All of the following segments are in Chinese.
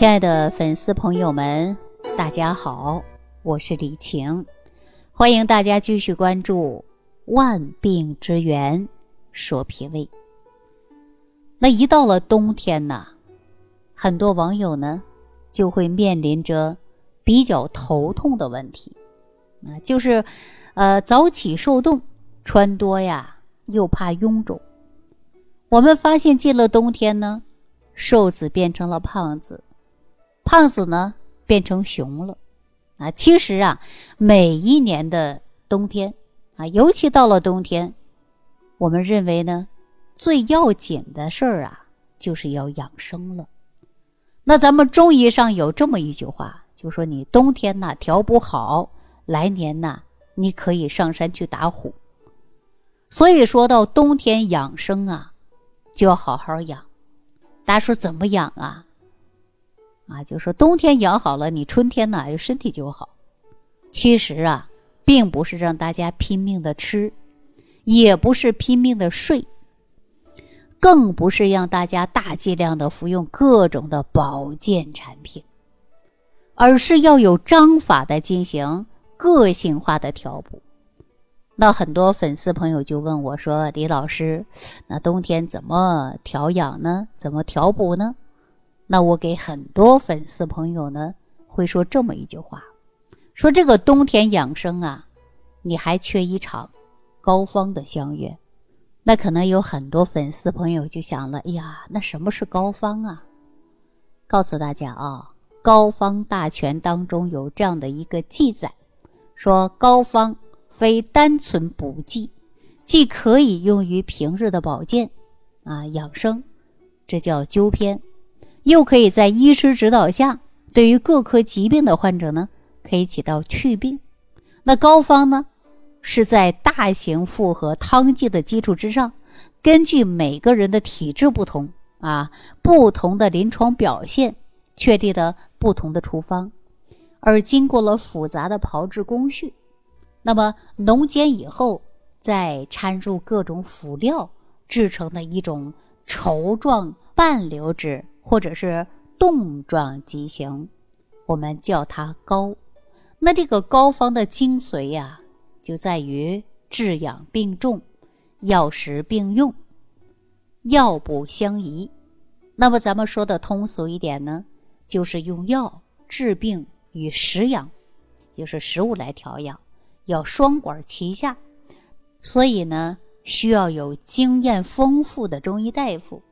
亲爱的粉丝朋友们，大家好，我是李晴，欢迎大家继续关注《万病之源说脾胃》。那一到了冬天呢，很多网友呢就会面临着比较头痛的问题，啊，就是呃早起受冻，穿多呀又怕臃肿。我们发现进了冬天呢，瘦子变成了胖子。胖子呢变成熊了，啊，其实啊，每一年的冬天啊，尤其到了冬天，我们认为呢，最要紧的事儿啊，就是要养生了。那咱们中医上有这么一句话，就说你冬天呐调不好，来年呐你可以上山去打虎。所以说到冬天养生啊，就要好好养。大家说怎么养啊？啊，就说冬天养好了，你春天呢，身体就好。其实啊，并不是让大家拼命的吃，也不是拼命的睡，更不是让大家大剂量的服用各种的保健产品，而是要有章法的进行个性化的调补。那很多粉丝朋友就问我说：“李老师，那冬天怎么调养呢？怎么调补呢？”那我给很多粉丝朋友呢，会说这么一句话，说这个冬天养生啊，你还缺一场膏方的相约。那可能有很多粉丝朋友就想了，哎呀，那什么是膏方啊？告诉大家啊，《膏方大全》当中有这样的一个记载，说膏方非单纯补剂，既可以用于平日的保健啊养生，这叫灸篇。又可以在医师指导下，对于各科疾病的患者呢，可以起到祛病。那膏方呢，是在大型复合汤剂的基础之上，根据每个人的体质不同啊，不同的临床表现，确定的不同的处方，而经过了复杂的炮制工序，那么浓煎以后，再掺入各种辅料制成的一种稠状半流质。或者是冻状畸形，我们叫它膏。那这个膏方的精髓呀，就在于治养并重，药食并用，药补相宜。那么咱们说的通俗一点呢，就是用药治病与食养，就是食物来调养，要双管齐下。所以呢，需要有经验丰富的中医大夫。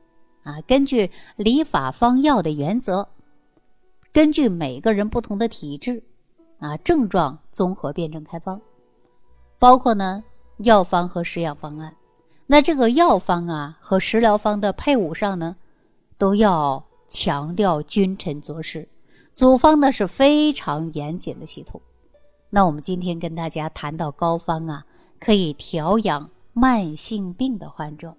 啊，根据理法方药的原则，根据每个人不同的体质，啊症状综合辩证开方，包括呢药方和食养方案。那这个药方啊和食疗方的配伍上呢，都要强调君臣佐使。组方呢是非常严谨的系统。那我们今天跟大家谈到膏方啊，可以调养慢性病的患者。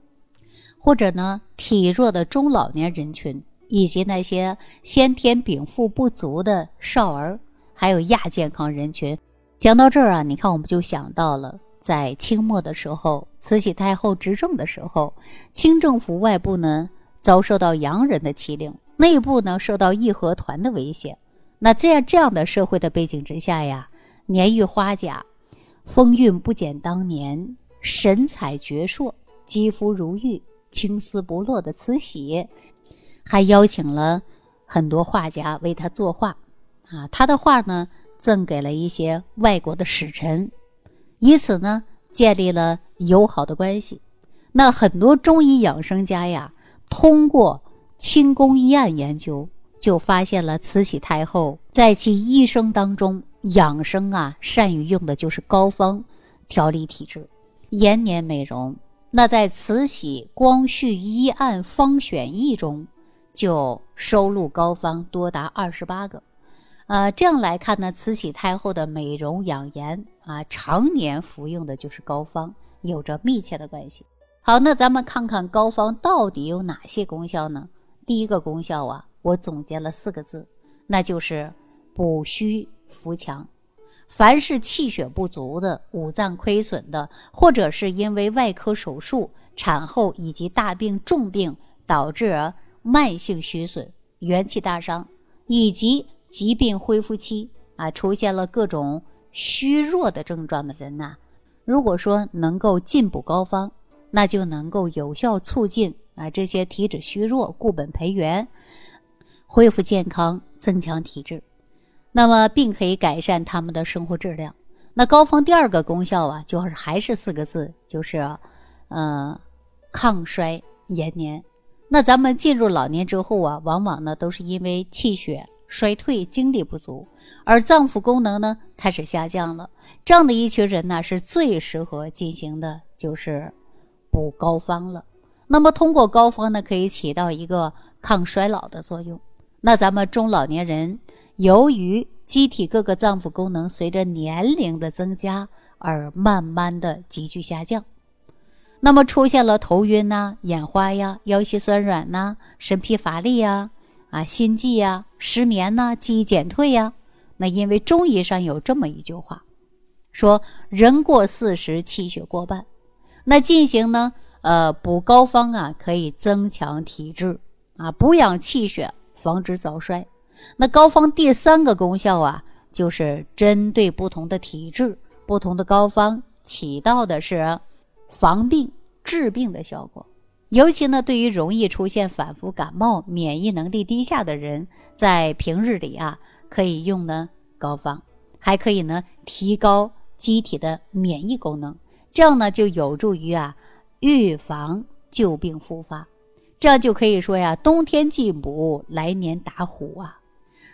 或者呢，体弱的中老年人群，以及那些先天禀赋不足的少儿，还有亚健康人群。讲到这儿啊，你看我们就想到了，在清末的时候，慈禧太后执政的时候，清政府外部呢遭受到洋人的欺凌，内部呢受到义和团的威胁。那这样这样的社会的背景之下呀，年逾花甲，风韵不减当年，神采矍铄，肌肤如玉。青丝不落的慈禧，还邀请了很多画家为他作画，啊，他的画呢赠给了一些外国的使臣，以此呢建立了友好的关系。那很多中医养生家呀，通过清宫医案研究，就发现了慈禧太后在其一生当中养生啊，善于用的就是膏方调理体质，延年美容。那在《慈禧光绪医案方选异》中，就收录膏方多达二十八个。呃，这样来看呢，慈禧太后的美容养颜啊，常年服用的就是膏方，有着密切的关系。好，那咱们看看膏方到底有哪些功效呢？第一个功效啊，我总结了四个字，那就是补虚扶强。凡是气血不足的、五脏亏损的，或者是因为外科手术、产后以及大病重病导致慢性虚损、元气大伤，以及疾病恢复期啊，出现了各种虚弱的症状的人呐，如果说能够进补膏方，那就能够有效促进啊这些体质虚弱、固本培元，恢复健康，增强体质，那么并可以改善他们的生活质量。那膏方第二个功效啊，就是还是四个字，就是，呃，抗衰延年。那咱们进入老年之后啊，往往呢都是因为气血衰退、精力不足，而脏腑功能呢开始下降了。这样的一群人呢，是最适合进行的就是补膏方了。那么通过膏方呢，可以起到一个抗衰老的作用。那咱们中老年人由于机体各个脏腑功能随着年龄的增加而慢慢的急剧下降。那么出现了头晕呐、眼花呀、腰膝酸软呐、身疲乏力呀、啊心悸呀、失眠呐、记忆减退呀。那因为中医上有这么一句话，说人过四十气血过半，那进行呢呃补膏方啊，可以增强体质啊，补养气血，防止早衰。那膏方第三个功效啊，就是针对不同的体质，不同的膏方起到的是。防病治病的效果，尤其呢，对于容易出现反复感冒、免疫能力低下的人，在平日里啊，可以用呢膏方，还可以呢提高机体的免疫功能，这样呢就有助于啊预防旧病复发，这样就可以说呀，冬天进补，来年打虎啊。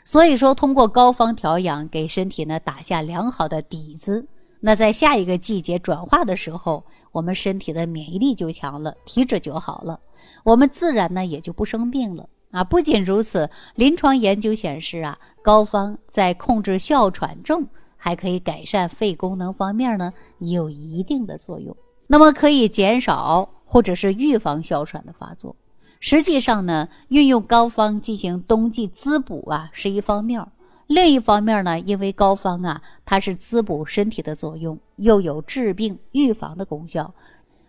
所以说，通过膏方调养，给身体呢打下良好的底子。那在下一个季节转化的时候，我们身体的免疫力就强了，体质就好了，我们自然呢也就不生病了啊！不仅如此，临床研究显示啊，膏方在控制哮喘症，还可以改善肺功能方面呢有一定的作用。那么可以减少或者是预防哮喘的发作。实际上呢，运用膏方进行冬季滋补啊是一方面。另一方面呢，因为膏方啊，它是滋补身体的作用，又有治病预防的功效，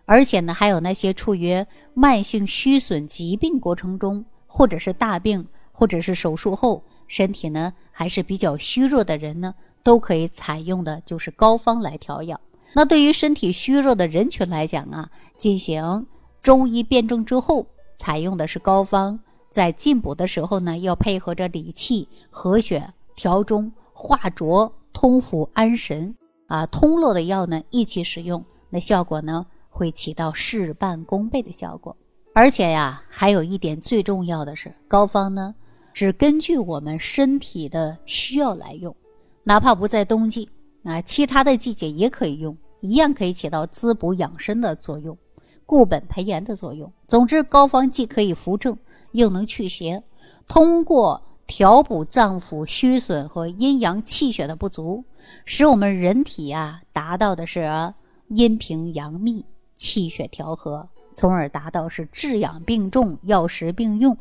而且呢，还有那些处于慢性虚损疾病过程中，或者是大病，或者是手术后身体呢还是比较虚弱的人呢，都可以采用的就是膏方来调养。那对于身体虚弱的人群来讲啊，进行中医辨证之后，采用的是膏方，在进补的时候呢，要配合着理气和血。调中化浊通腑安神啊，通络的药呢一起使用，那效果呢会起到事半功倍的效果。而且呀，还有一点最重要的是，膏方呢只根据我们身体的需要来用，哪怕不在冬季啊，其他的季节也可以用，一样可以起到滋补养生的作用，固本培元的作用。总之，膏方既可以扶正，又能祛邪，通过。调补脏腑虚损和阴阳气血的不足，使我们人体啊达到的是阴平阳秘、气血调和，从而达到是治养并重、药食并用、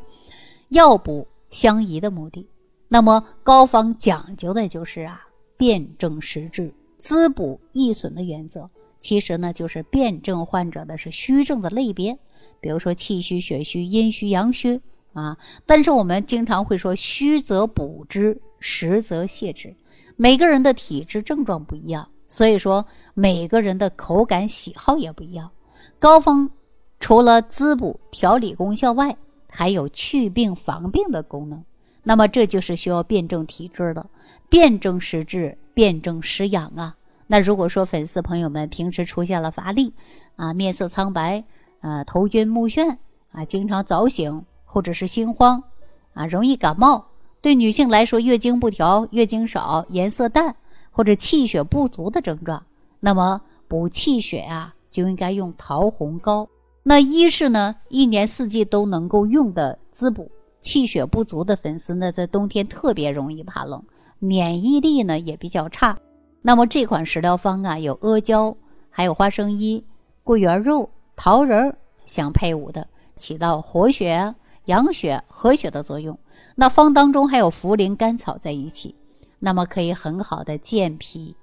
药补相宜的目的。那么膏方讲究的就是啊辨证施治、滋补益损的原则。其实呢，就是辨证患者的是虚症的类别，比如说气虚、血虚、阴虚、阳虚。啊，但是我们经常会说虚则补之，实则泻之。每个人的体质症状不一样，所以说每个人的口感喜好也不一样。膏方除了滋补调理功效外，还有祛病防病的功能。那么这就是需要辩证体质的，辨证施治，辨证施养啊。那如果说粉丝朋友们平时出现了乏力啊，面色苍白啊，头晕目眩啊，经常早醒。或者是心慌，啊，容易感冒。对女性来说，月经不调、月经少、颜色淡或者气血不足的症状，那么补气血啊，就应该用桃红膏。那一是呢，一年四季都能够用的滋补气血不足的粉丝呢，在冬天特别容易怕冷，免疫力呢也比较差。那么这款食疗方啊，有阿胶、还有花生衣、桂圆肉、桃仁相配伍的，起到活血。养血和血的作用，那方当中还有茯苓、甘草在一起，那么可以很好的健脾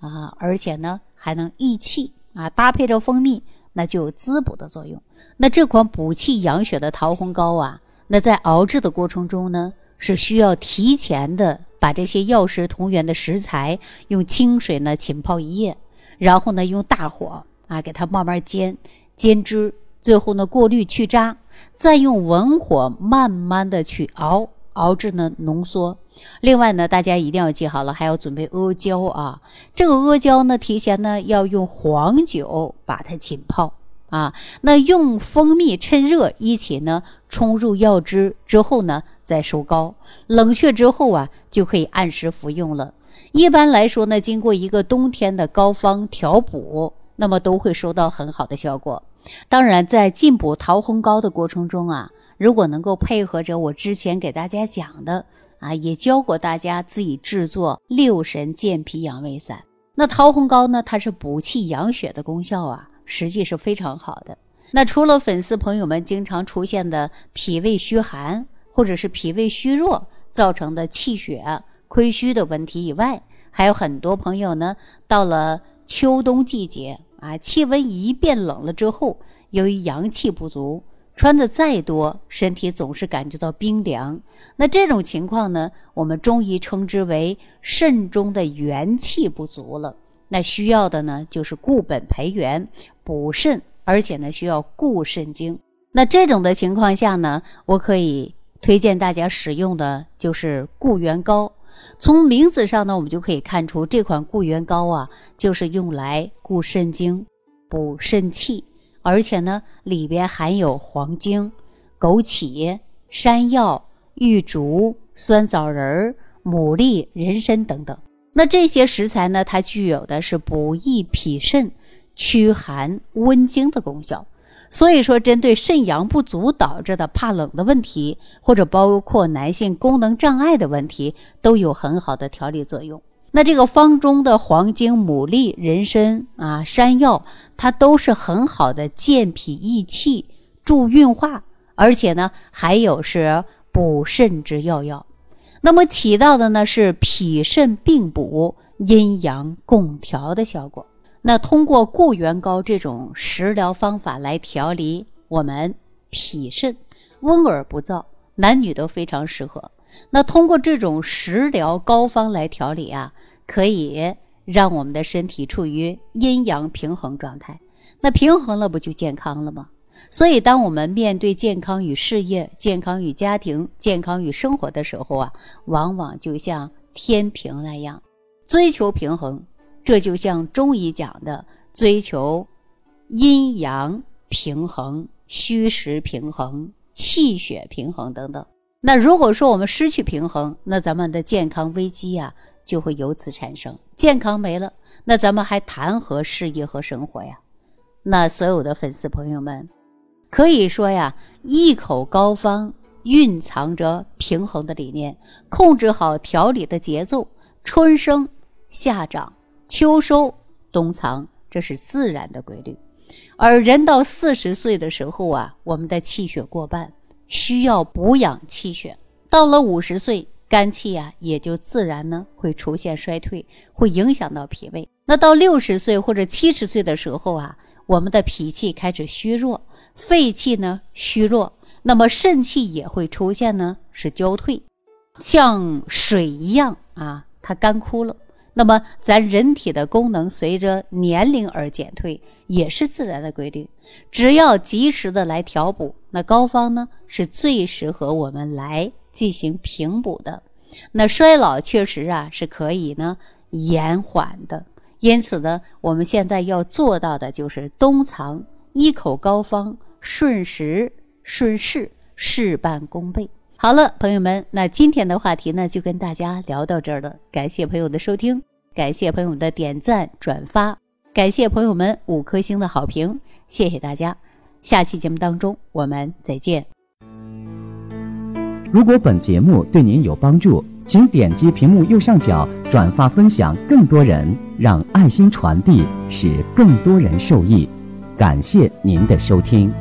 啊，而且呢还能益气啊，搭配着蜂蜜，那就有滋补的作用。那这款补气养血的桃红膏啊，那在熬制的过程中呢，是需要提前的把这些药食同源的食材用清水呢浸泡一夜，然后呢用大火啊给它慢慢煎煎汁，最后呢过滤去渣，再用文火慢慢的去熬。熬制呢浓缩，另外呢，大家一定要记好了，还要准备阿胶啊。这个阿胶呢，提前呢要用黄酒把它浸泡啊。那用蜂蜜趁热一起呢冲入药汁之后呢，再收膏，冷却之后啊，就可以按时服用了。一般来说呢，经过一个冬天的膏方调补，那么都会收到很好的效果。当然，在进补桃红膏的过程中啊。如果能够配合着我之前给大家讲的啊，也教过大家自己制作六神健脾养胃散。那桃红膏呢，它是补气养血的功效啊，实际是非常好的。那除了粉丝朋友们经常出现的脾胃虚寒或者是脾胃虚弱造成的气血亏虚的问题以外，还有很多朋友呢，到了秋冬季节啊，气温一变冷了之后，由于阳气不足。穿的再多，身体总是感觉到冰凉。那这种情况呢，我们中医称之为肾中的元气不足了。那需要的呢，就是固本培元，补肾，而且呢，需要固肾精。那这种的情况下呢，我可以推荐大家使用的就是固元膏。从名字上呢，我们就可以看出这款固元膏啊，就是用来固肾精、补肾气。而且呢，里边含有黄精、枸杞、山药、玉竹、酸枣仁、牡蛎、人参等等。那这些食材呢，它具有的是补益脾肾、驱寒温经的功效。所以说，针对肾阳不足导致的怕冷的问题，或者包括男性功能障碍的问题，都有很好的调理作用。那这个方中的黄精、牡蛎、人参啊、山药，它都是很好的健脾益气、助运化，而且呢，还有是补肾之要药。那么起到的呢是脾肾并补、阴阳共调的效果。那通过固元膏这种食疗方法来调理我们脾肾，温而不燥，男女都非常适合。那通过这种食疗膏方来调理啊。可以让我们的身体处于阴阳平衡状态，那平衡了不就健康了吗？所以，当我们面对健康与事业、健康与家庭、健康与生活的时候啊，往往就像天平那样，追求平衡。这就像中医讲的，追求阴阳平衡、虚实平衡、气血平衡等等。那如果说我们失去平衡，那咱们的健康危机呀。就会由此产生，健康没了，那咱们还谈何事业和生活呀？那所有的粉丝朋友们，可以说呀，一口膏方蕴藏着平衡的理念，控制好调理的节奏，春生夏长，秋收冬藏，这是自然的规律。而人到四十岁的时候啊，我们的气血过半，需要补养气血；到了五十岁。肝气啊，也就自然呢会出现衰退，会影响到脾胃。那到六十岁或者七十岁的时候啊，我们的脾气开始虚弱，肺气呢虚弱，那么肾气也会出现呢是交退，像水一样啊，它干枯了。那么咱人体的功能随着年龄而减退，也是自然的规律。只要及时的来调补，那膏方呢是最适合我们来。进行平补的，那衰老确实啊是可以呢延缓的。因此呢，我们现在要做到的就是冬藏一口膏方，顺时顺势，事半功倍。好了，朋友们，那今天的话题呢就跟大家聊到这儿了。感谢朋友的收听，感谢朋友的点赞转发，感谢朋友们五颗星的好评，谢谢大家。下期节目当中我们再见。如果本节目对您有帮助，请点击屏幕右上角转发分享，更多人让爱心传递，使更多人受益。感谢您的收听。